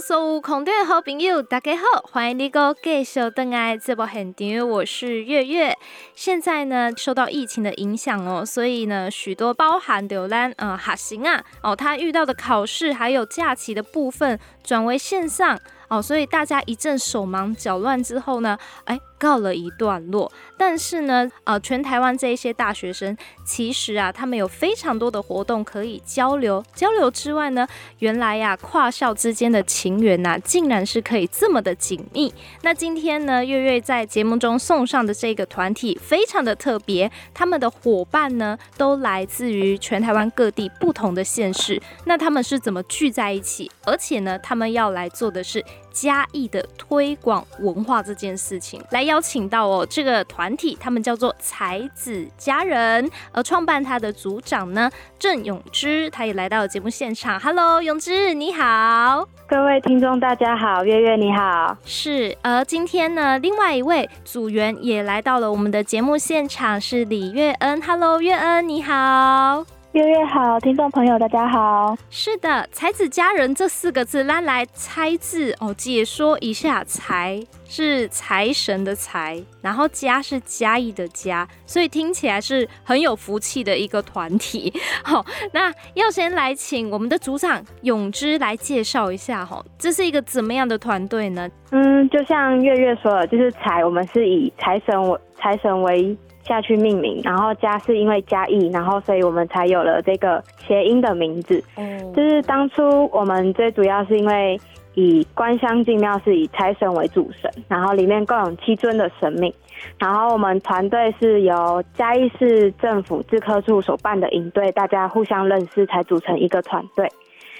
所有空中的好朋友，大家好，欢迎你个继续登来这部现场，我是月月。现在呢，受到疫情的影响哦，所以呢，许多包含浏览呃哈行啊哦，他遇到的考试还有假期的部分转为线上哦，所以大家一阵手忙脚乱之后呢，哎。告了一段落，但是呢，呃，全台湾这一些大学生，其实啊，他们有非常多的活动可以交流。交流之外呢，原来呀、跨校之间的情缘呐、竟然是可以这么的紧密。那今天呢，月月在节目中送上的这个团体非常的特别，他们的伙伴呢，都来自于全台湾各地不同的县市。那他们是怎么聚在一起？而且呢，他们要来做的是。嘉义的推广文化这件事情，来邀请到哦这个团体，他们叫做才子佳人，而创办他的组长呢郑永芝，他也来到了节目现场。Hello，永芝你好，各位听众大家好，月月你好，是。而今天呢，另外一位组员也来到了我们的节目现场，是李月恩。Hello，月恩你好。月月好，听众朋友大家好。是的，才子佳人这四个字，来来猜字哦，解说一下，财是财神的财，然后家是嘉义的嘉，所以听起来是很有福气的一个团体。好、哦，那要先来请我们的组长永之来介绍一下哈、哦，这是一个怎么样的团队呢？嗯，就像月月说的，就是财，我们是以财神为财神为。下去命名，然后嘉是因为嘉义，然后所以我们才有了这个谐音的名字。嗯，就是当初我们最主要是因为以关乡进庙是以财神为主神，然后里面共有七尊的神明，然后我们团队是由嘉义市政府自科处所办的营队，大家互相认识才组成一个团队。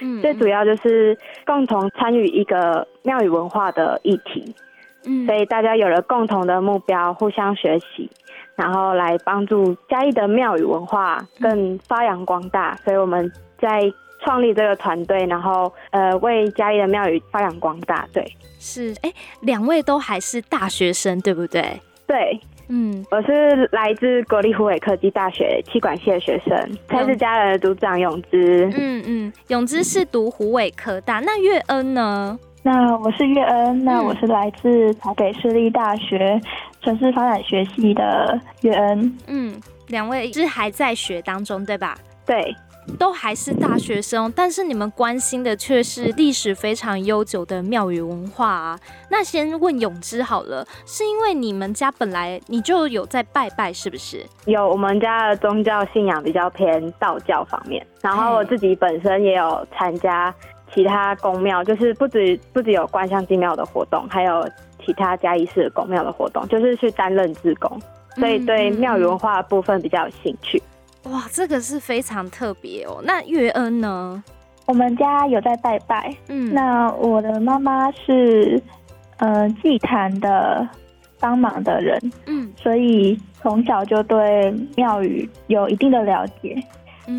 嗯，最主要就是共同参与一个庙宇文化的议题。嗯，所以大家有了共同的目标，互相学习。然后来帮助嘉义的庙宇文化更发扬光大，所以我们在创立这个团队，然后呃为嘉义的庙宇发扬光大。对，是哎，两位都还是大学生，对不对？对，嗯，我是来自国立湖尾科技大学气管系的学生，他是家人的组长永之。嗯嗯，永之是读湖尾科大，那月恩呢？那我是月恩，那我是来自台北市立大学城市发展学系的月恩。嗯，两位是还在学当中，对吧？对，都还是大学生，但是你们关心的却是历史非常悠久的庙宇文化啊。那先问永之好了，是因为你们家本来你就有在拜拜，是不是？有，我们家的宗教信仰比较偏道教方面，然后我自己本身也有参加。其他宫庙就是不止不止有关乡进庙的活动，还有其他嘉义市宫庙的活动，就是去担任志工，所以对庙宇文化的部分比较有兴趣。哇，这个是非常特别哦。那月恩呢？我们家有在拜拜，嗯，那我的妈妈是呃祭坛的帮忙的人，嗯，所以从小就对庙宇有一定的了解。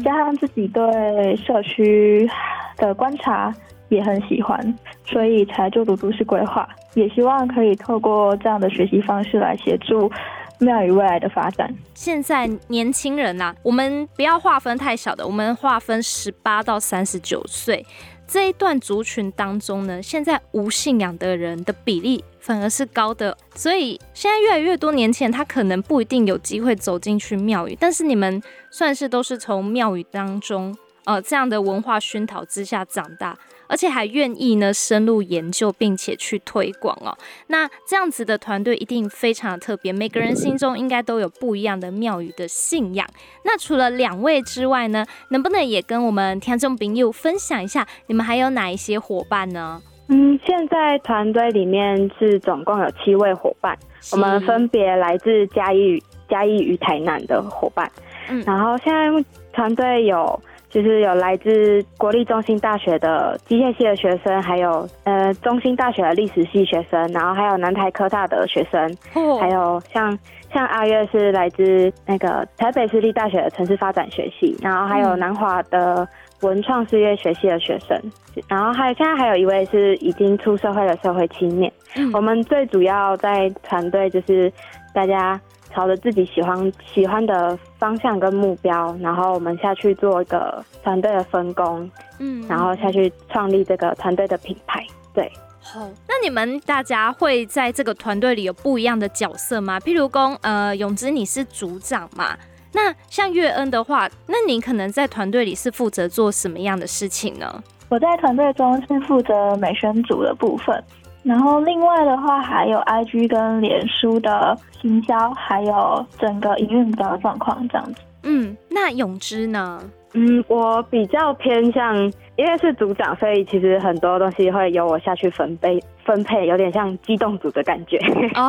加上自己对社区的观察也很喜欢，所以才就读都市规划，也希望可以透过这样的学习方式来协助庙宇未来的发展。现在年轻人呐、啊，我们不要划分太小的，我们划分十八到三十九岁。这一段族群当中呢，现在无信仰的人的比例反而是高的，所以现在越来越多年轻人他可能不一定有机会走进去庙宇，但是你们算是都是从庙宇当中，呃，这样的文化熏陶之下长大。而且还愿意呢深入研究，并且去推广哦。那这样子的团队一定非常的特别，每个人心中应该都有不一样的庙宇的信仰。那除了两位之外呢，能不能也跟我们听众朋友分享一下，你们还有哪一些伙伴呢？嗯，现在团队里面是总共有七位伙伴，我们分别来自嘉义、嘉义与台南的伙伴。嗯，然后现在团队有。就是有来自国立中心大学的机械系的学生，还有呃中心大学的历史系学生，然后还有南台科大的学生，还有像像阿月是来自那个台北市立大学的城市发展学系，然后还有南华的文创事业学系的学生，然后还有现在还有一位是已经出社会的社会青年。我们最主要在团队就是大家。朝着自己喜欢喜欢的方向跟目标，然后我们下去做一个团队的分工，嗯，然后下去创立这个团队的品牌。对。好，那你们大家会在这个团队里有不一样的角色吗？譬如说，呃，永之你是组长嘛？那像月恩的话，那您可能在团队里是负责做什么样的事情呢？我在团队中是负责美宣组的部分，然后另外的话还有 IG 跟脸书的行销，还有整个营运的状况这样子。嗯，那永之呢？嗯，我比较偏向，因为是组长，所以其实很多东西会由我下去分配分配，有点像机动组的感觉。哦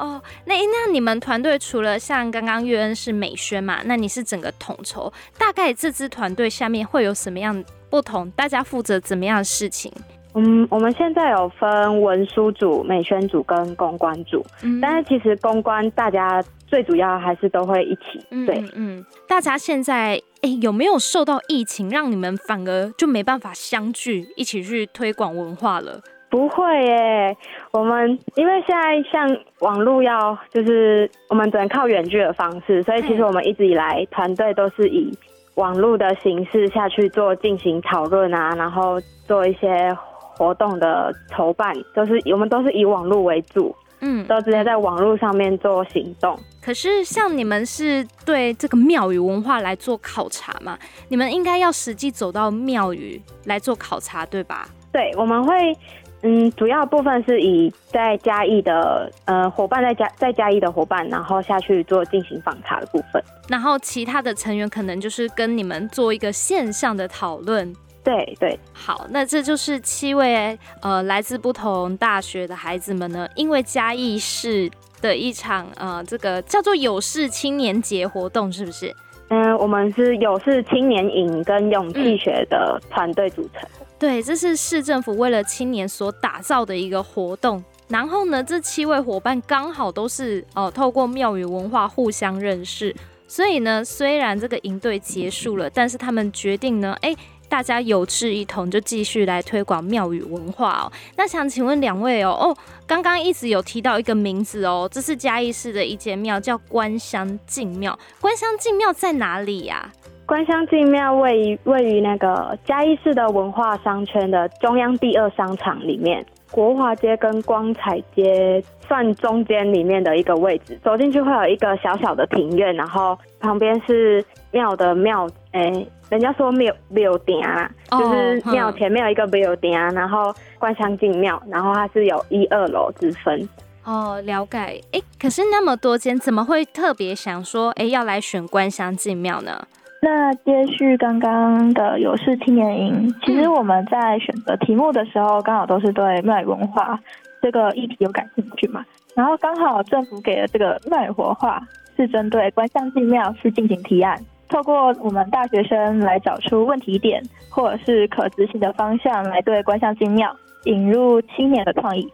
哦，那那你们团队除了像刚刚月恩是美宣嘛，那你是整个统筹，大概这支团队下面会有什么样不同？大家负责怎么样的事情？嗯，我们现在有分文书组、美宣组跟公关组，嗯，但是其实公关大家最主要还是都会一起。对，嗯，嗯，大家现在。哎，有没有受到疫情让你们反而就没办法相聚，一起去推广文化了？不会耶，我们因为现在像网络要，就是我们只能靠远距的方式，所以其实我们一直以来团队都是以网络的形式下去做进行讨论啊，然后做一些活动的筹办，都是我们都是以网络为主。嗯，都直接在网络上面做行动。可是像你们是对这个庙宇文化来做考察嘛？你们应该要实际走到庙宇来做考察，对吧？对，我们会，嗯，主要部分是以在嘉义的呃伙伴在嘉在嘉义的伙伴，然后下去做进行访查的部分。然后其他的成员可能就是跟你们做一个线上的讨论。对对，好，那这就是七位呃来自不同大学的孩子们呢，因为嘉义市的一场呃这个叫做有事青年节活动，是不是？嗯，我们是有事青年营跟勇气学的团队组成。嗯。对，这是市政府为了青年所打造的一个活动。然后呢，这七位伙伴刚好都是哦、呃，透过庙宇文化互相认识，所以呢，虽然这个营队结束了，但是他们决定呢，哎。大家有志一同，就继续来推广庙宇文化哦。那想请问两位哦，哦，刚刚一直有提到一个名字哦，这是嘉义市的一间庙，叫观香进庙。观香进庙在哪里呀？观香进庙位于位于那个嘉义市的文化商圈的中央第二商场里面，国华街跟光彩街算中间里面的一个位置。走进去会有一个小小的庭院，然后旁边是庙的庙，哎、人家说庙庙顶啊，就是庙前面有一个庙顶啊，然后观香进庙，然后它是有一二楼之分。哦，了解。哎、欸，可是那么多间，怎么会特别想说，哎、欸，要来选观香进庙呢？那接续刚刚的有事青年营，其实我们在选择题目的时候，刚好都是对庙宇文化这个议题有感兴趣嘛。然后刚好政府给了这个庙宇活化，是针对观香进庙去进行提案。透过我们大学生来找出问题点，或者是可执行的方向，来对观象精妙引入青年的创意。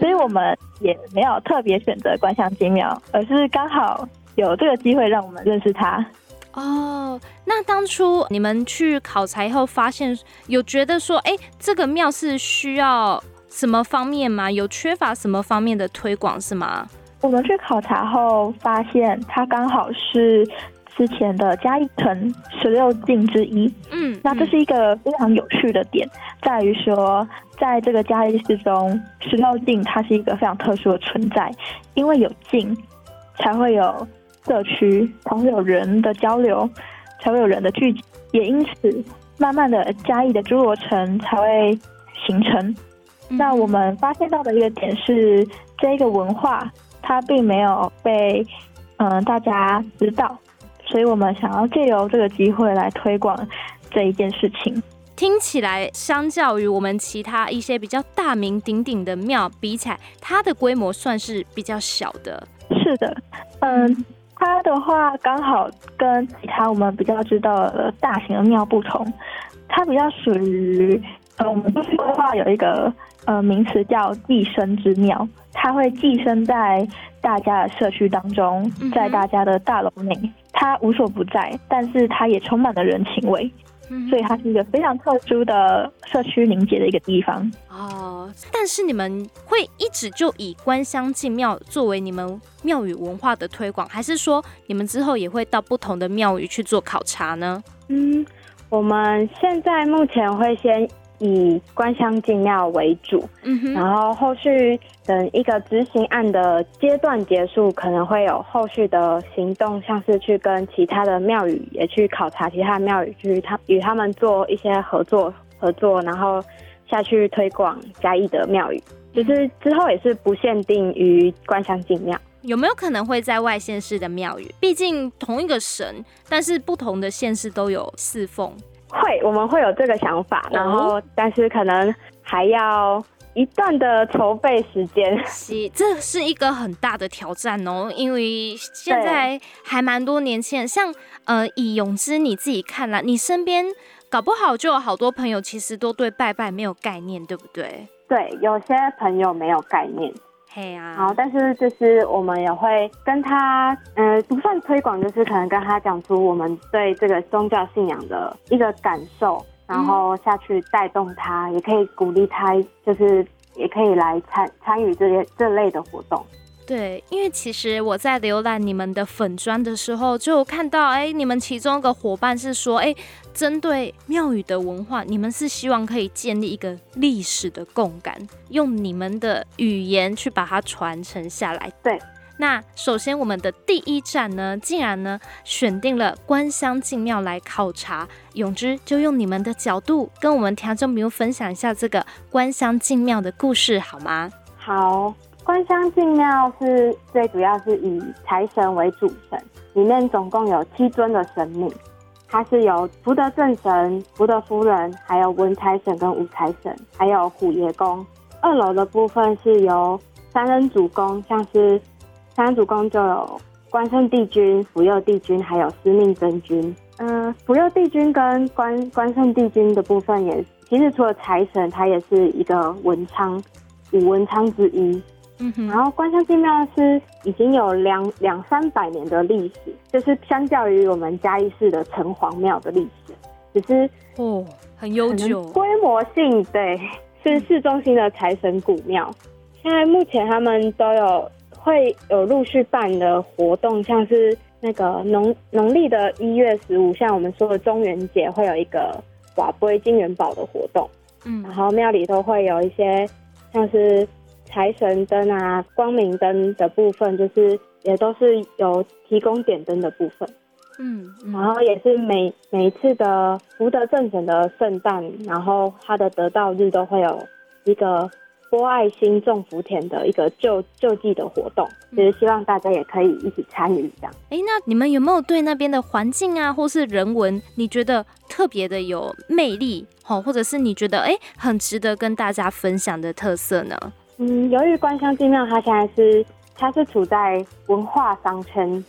所以我们也没有特别选择观象精妙，而是刚好有这个机会让我们认识它。哦，那当初你们去考察以后，发现有觉得说，哎，这个庙是需要什么方面吗？有缺乏什么方面的推广是吗？我们去考察后发现，它刚好是。之前的嘉义城十六境之一，嗯，那这是一个非常有趣的点，在于说，在这个嘉义市中，十六境它是一个非常特殊的存在，因为有境，才会有社区，才会有人的交流，才会有人的聚集，也因此，慢慢的嘉义的侏罗城才会形成。那我们发现到的一个点是，这个文化它并没有被嗯、呃、大家知道。所以我们想要借由这个机会来推广这一件事情。听起来，相较于我们其他一些比较大名鼎鼎的庙比起来，它的规模算是比较小的。是的，嗯，它的话刚好跟其他我们比较知道的大型的庙不同，它比较属于，呃，我们说的话有一个呃名词叫寄生之庙，它会寄生在大家的社区当中，在大家的大楼内。嗯它无所不在，但是它也充满了人情味，嗯，所以它是一个非常特殊的社区凝结的一个地方。哦，但是你们会一直就以观香进庙作为你们庙宇文化的推广，还是说你们之后也会到不同的庙宇去做考察呢？嗯，我们现在目前会先以观香进庙为主，嗯哼，然后后续等一个执行案的阶段结束，可能会有后续的行动，像是去跟其他的庙宇也去考察其他庙宇，去他与他们做一些合作合作，然后下去推广嘉义的庙宇，就是之后也是不限定于观香进庙。有没有可能会在外县市的庙宇？毕竟同一个神，但是不同的县市都有侍奉。会，我们会有这个想法，然后但是可能还要一段的筹备时间。是，这是一个很大的挑战哦，因为现在还蛮多年轻人，像呃，以泳之你自己看啦，你身边搞不好就有好多朋友，其实都对拜拜没有概念，对不对？对，有些朋友没有概念。对啊，好，但是就是我们也会跟他，嗯，不算推广，就是可能跟他讲出我们对这个宗教信仰的一个感受，然后下去带动他，也可以鼓励他，就是也可以来参参与这些这类的活动。对，因为其实我在浏览你们的粉砖的时候，就看到，哎，你们其中一个伙伴是说，哎，针对庙宇的文化，你们是希望可以建立一个历史的共感，用你们的语言去把它传承下来。对，那首先我们的第一站呢，竟然呢选定了观香进庙来考察，永之就用你们的角度跟我们听众朋友分享一下这个观香进庙的故事，好吗？好。观香进庙是最主要是以财神为主神，里面总共有七尊的神明，它是由福德正神、福德夫人，还有文财神跟武财神，还有虎爷公。二楼的部分是由三人主公，像是三人主公就有关圣帝君、福佑帝君，还有司命真君。嗯、福佑帝君跟关关圣帝君的部分也，其实除了财神，它也是一个文昌，五文昌之一。嗯哼，然后关香寺庙是已经有两两三百年的历史，就是相较于我们嘉义市的城隍庙的历史，只是哦很悠久，规模性对，是市中心的财神古庙。现在目前他们都有会有陆续办的活动，像是那个农农历的一月十五，像我们说的中元节会有一个瓦杯金元宝的活动，嗯，然后庙里头会有一些像是。财神灯啊，光明灯的部分，就是也都是有提供点灯的部分。嗯，嗯，然后也是每每一次的福德正神的圣诞，然后他的得道日都会有一个播爱心种福田的一个救救济的活动，其实希望大家也可以一起参与这样。哎，那你们有没有对那边的环境啊，或是人文，你觉得特别的有魅力？好，或者是你觉得哎很值得跟大家分享的特色呢？嗯，由于关香进庙，它现在是它是处在文化商圈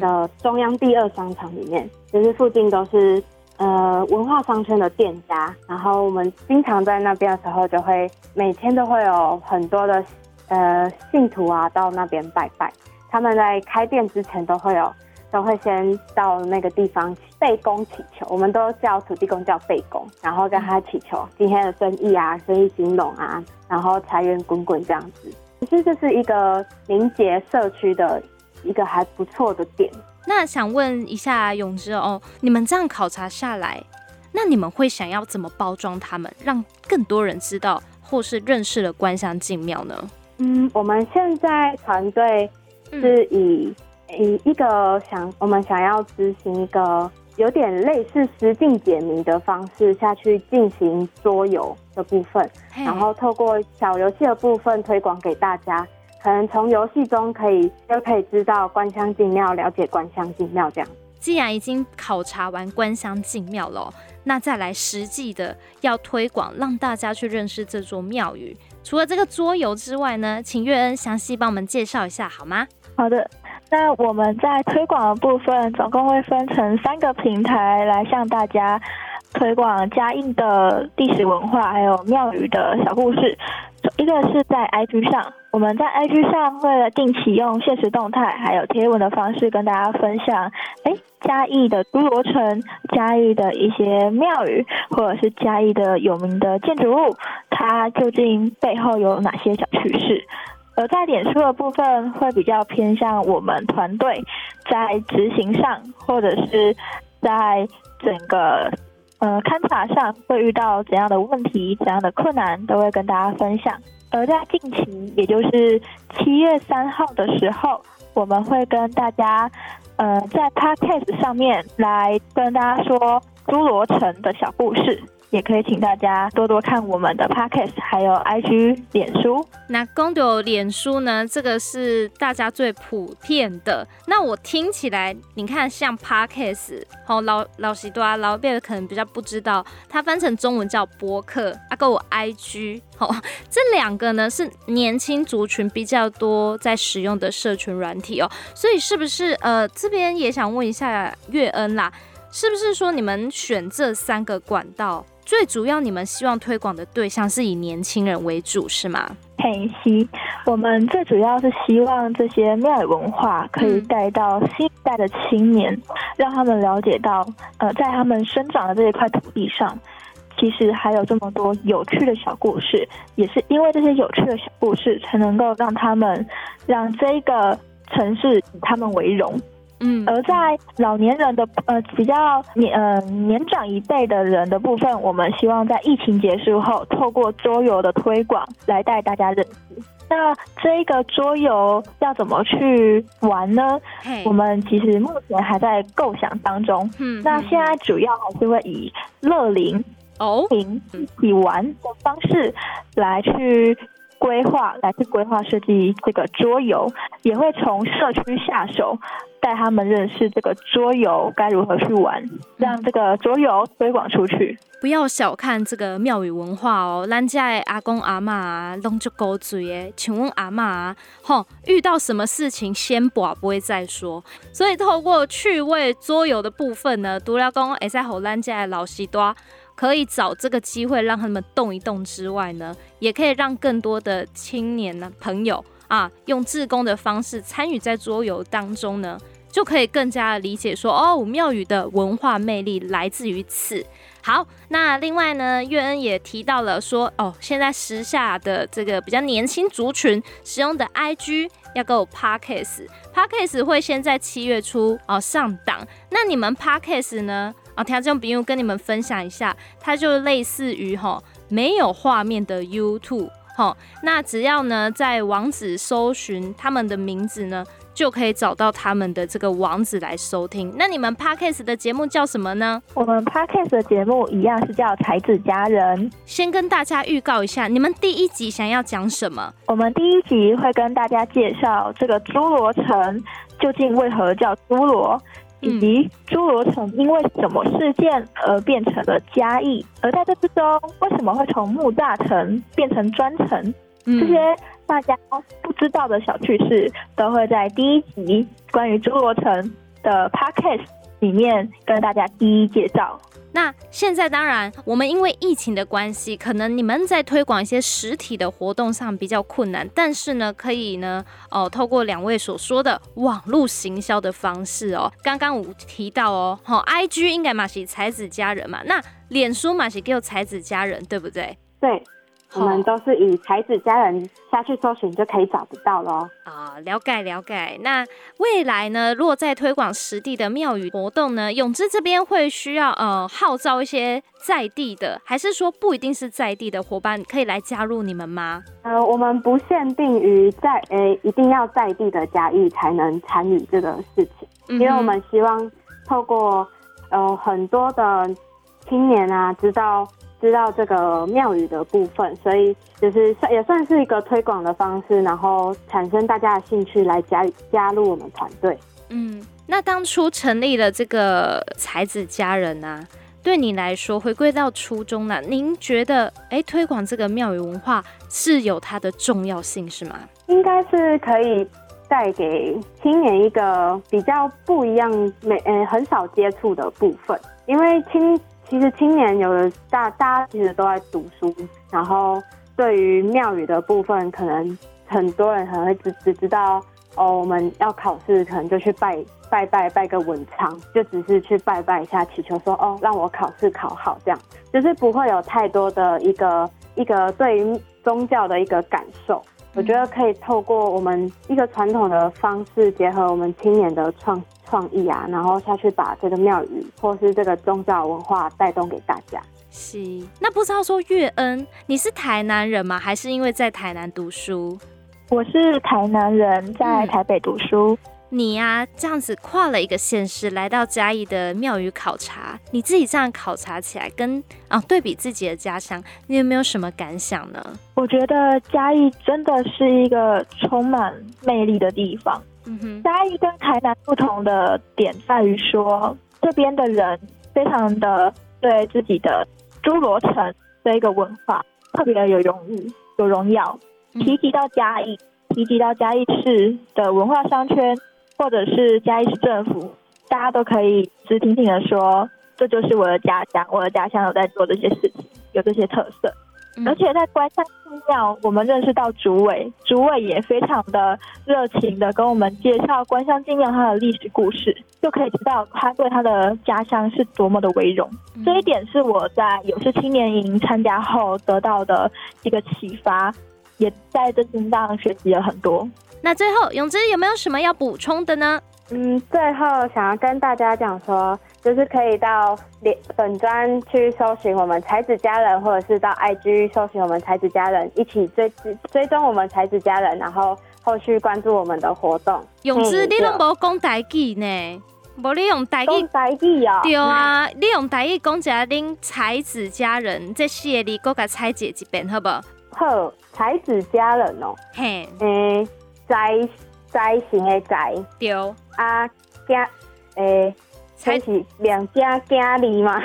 的中央第二商场里面，就是附近都是呃文化商圈的店家，然后我们经常在那边的时候，就会每天都会有很多的呃信徒啊到那边拜拜，他们在开店之前都会有。都会先到那个地方备公祈求，我们都叫土地公叫备公，然后跟他祈求今天的生意啊，生意兴隆啊，然后财源滚滚这样子。其实这是一个凝结社区的一个还不错的点。那想问一下永之哦，你们这样考察下来，那你们会想要怎么包装他们，让更多人知道或是认识了观香进庙呢？嗯，我们现在团队是以、嗯。以一个想，我们想要执行一个有点类似实境解谜的方式下去进行桌游的部分，然后透过小游戏的部分推广给大家，可能从游戏中可以就可以知道关香进庙，了解关香进庙这样。既然已经考察完关香进庙了，那再来实际的要推广，让大家去认识这座庙宇。除了这个桌游之外呢，请月恩详细帮我们介绍一下好吗？好的。那我们在推广的部分，总共会分成三个平台来向大家推广嘉应的历史文化，还有庙宇的小故事。一个是在 IG 上，我们在 IG 上会了定期用限时动态还有贴文的方式跟大家分享，哎，嘉义的都罗城，嘉义的一些庙宇，或者是嘉义的有名的建筑物，它究竟背后有哪些小趣事？而在脸书的部分会比较偏向我们团队在执行上，或者是在整个呃勘察上会遇到怎样的问题、怎样的困难，都会跟大家分享。而在近期，也就是七月三号的时候，我们会跟大家，呃，在 Podcast 上面来跟大家说侏罗城的小故事。也可以请大家多多看我们的 Podcast，还有 IG 脸书。那公有脸书呢？这个是大家最普遍的。那我听起来，你看像 Podcast，好老老西多啊，老辈的可能比较不知道，它翻成中文叫播客。啊，跟我 IG，好，这两个呢是年轻族群比较多在使用的社群软体哦。所以是不是呃这边也想问一下月恩啦，是不是说你们选这三个管道？最主要，你们希望推广的对象是以年轻人为主，是吗？嘿，是。我们最主要是希望这些庙宇文化可以带到新一代的青年，让他们了解到，呃，在他们生长的这一块土地上，其实还有这么多有趣的小故事。也是因为这些有趣的小故事，才能够让他们让这个城市以他们为荣。嗯，而在老年人的呃比较年呃年长一辈的人的部分，我们希望在疫情结束后，透过桌游的推广来带大家认识。那这个桌游要怎么去玩呢？我们其实目前还在构想当中。嗯，那现在主要还是会以乐龄哦，龄一起玩的方式来去规划，来去规划设计这个桌游，也会从社区下手。带他们认识这个桌游该如何去玩，让这个桌游推广出去。不要小看这个庙宇文化哦，咱家的阿公阿妈拢就狗嘴耶，请问阿妈吼，遇到什么事情先博不会再说。所以透过趣味桌游的部分呢，独了公会使吼咱家的老西多可以找这个机会让他们动一动之外呢，也可以让更多的青年呢朋友啊，用自工的方式参与在桌游当中呢。就可以更加理解说哦，庙宇的文化魅力来自于此。好，那另外呢，月恩也提到了说哦，现在时下的这个比较年轻族群使用的 IG 要够 Podcast，Podcast 会先在七月初哦上档。那你们 Podcast 呢？哦，听众朋友跟你们分享一下，它就类似于哈、哦、没有画面的 YouTube 哈、哦。那只要呢在网址搜寻他们的名字呢。就可以找到他们的这个网址来收听。那你们 Podcast 的节目叫什么呢？我们 Podcast 的节目一样是叫才子佳人。先跟大家预告一下，你们第一集想要讲什么？我们第一集会跟大家介绍这个侏罗城究竟为何叫侏罗，以及侏罗城因为什么事件而变成了嘉义，而在这之中为什么会从木栅城变成砖城？这些大家不知道的小趣事，都会在第一集关于侏罗城的 podcast 里面跟大家一一介绍。那现在当然，我们因为疫情的关系，可能你们在推广一些实体的活动上比较困难，但是呢，可以呢，哦，透过两位所说的网络行销的方式哦，刚刚我提到哦，好，IG 应该嘛是才子佳人嘛，那脸书嘛是叫才子佳人，对不对？对。我们都是以才子佳人下去搜寻就可以找得到喽。啊，了解了解。那未来呢？如果在推广实地的庙宇活动呢，咏枝这边会需要呃号召一些在地的，还是说不一定是在地的伙伴可以来加入你们吗？呃，我们不限定于在诶、欸，一定要在地的嘉义才能参与这个事情，嗯，因为我们希望透过呃很多的青年啊，知道。知道这个庙宇的部分，所以就是算也算是一个推广的方式，然后产生大家的兴趣来加加入我们团队。嗯，那当初成立了这个才子佳人啊，对你来说回归到初衷了，您觉得哎，推广这个庙宇文化是有它的重要性是吗？应该是可以带给青年一个比较不一样、没呃很少接触的部分，因为青。其实青年有的大，大家其实都在读书，然后对于庙宇的部分，可能很多人可能会只只知道哦，我们要考试，可能就去拜拜拜拜个文昌，就只是去拜拜一下，祈求说哦，让我考试考好这样，就是不会有太多的一个一个对于宗教的一个感受。我觉得可以透过我们一个传统的方式，结合我们青年的创创意啊，然后下去把这个庙宇或是这个宗教文化带动给大家。是，那不知道说月恩，你是台南人吗？还是因为在台南读书？我是台南人，在台北读书。嗯你呀、啊，这样子跨了一个县市，来到嘉义的庙宇考察，你自己这样考察起来跟，跟啊对比自己的家乡，你有没有什么感想呢？我觉得嘉义真的是一个充满魅力的地方。嗯哼，嘉义跟台南不同的点在于说，这边的人非常的对自己的侏罗城这一个文化特别的有荣誉、有荣耀。提及到嘉义，提及到嘉义市的文化商圈。或者是嘉义市政府，大家都可以直挺挺的说，这就是我的家乡，我的家乡有在做这些事情，有这些特色。嗯、而且在关山寺庙，我们认识到主委，主委也非常的热情的跟我们介绍关山寺庙它的历史故事，就可以知道他对他的家乡是多么的为荣。嗯、这一点是我在有事青年营参加后得到的一个启发，也在这身上学习了很多。那最后，咏姿有没有什么要补充的呢？嗯，最后想要跟大家讲说，就是可以到本专去搜寻我们才子佳人，或者是到 IG 搜寻我们才子佳人，一起追追踪我们才子佳人，然后后续关注我们的活动。咏姿，你都无讲台语呢？无你用台语？台语啊？对啊，你用台语讲一下恁才子佳人这四个字，搁甲拆解一遍好不好？好，才子佳人哦。嘿，诶。斋斋型的灾，对。啊，家诶，才是两家家里嘛，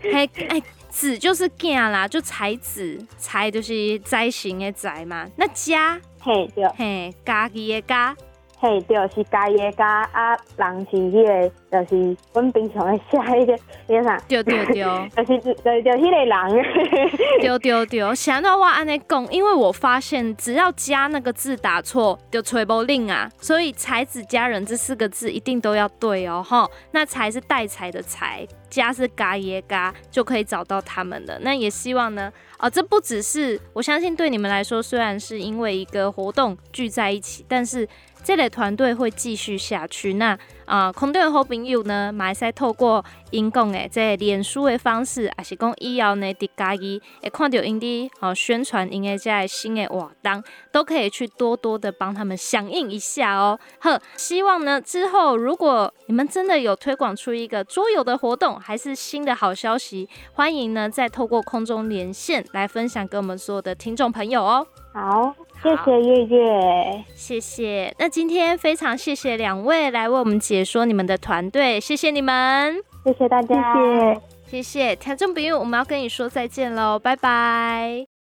嘿，哎，子就是家啦，就才子，才就是灾型的灾嘛，那家，嘿对，嘿家己的家。嘿，就是家己的家啊，人是迄个，就是我们平常的写迄个，你看，对对对，就是就就迄个人，对对对，想到我安尼讲，因为我发现只要加那个字打错，就吹不灵啊，所以才子佳人这四个字一定都要对哦，哈，那才是带财的财，家是家耶家，就可以找到他们的。那也希望呢，啊，这不只是我相信对你们来说，虽然是因为一个活动聚在一起，但是。这类团队会继续下去。那啊，空中的好朋友呢，马赛透过因讲的这脸书的方式，还是讲以后呢，在家里会看到因的哦宣传因的这新的活动，都可以去多多的帮他们响应一下哦。呵，希望呢之后如果你们真的有推广出一个桌游的活动，还是新的好消息，欢迎呢再透过空中连线来分享给我们所有的听众朋友哦。好。谢谢月月，谢谢。那今天非常谢谢两位来为我们解说你们的团队，谢谢你们，谢谢大家，谢谢，谢谢。听众朋友，我们要跟你说再见喽，拜拜。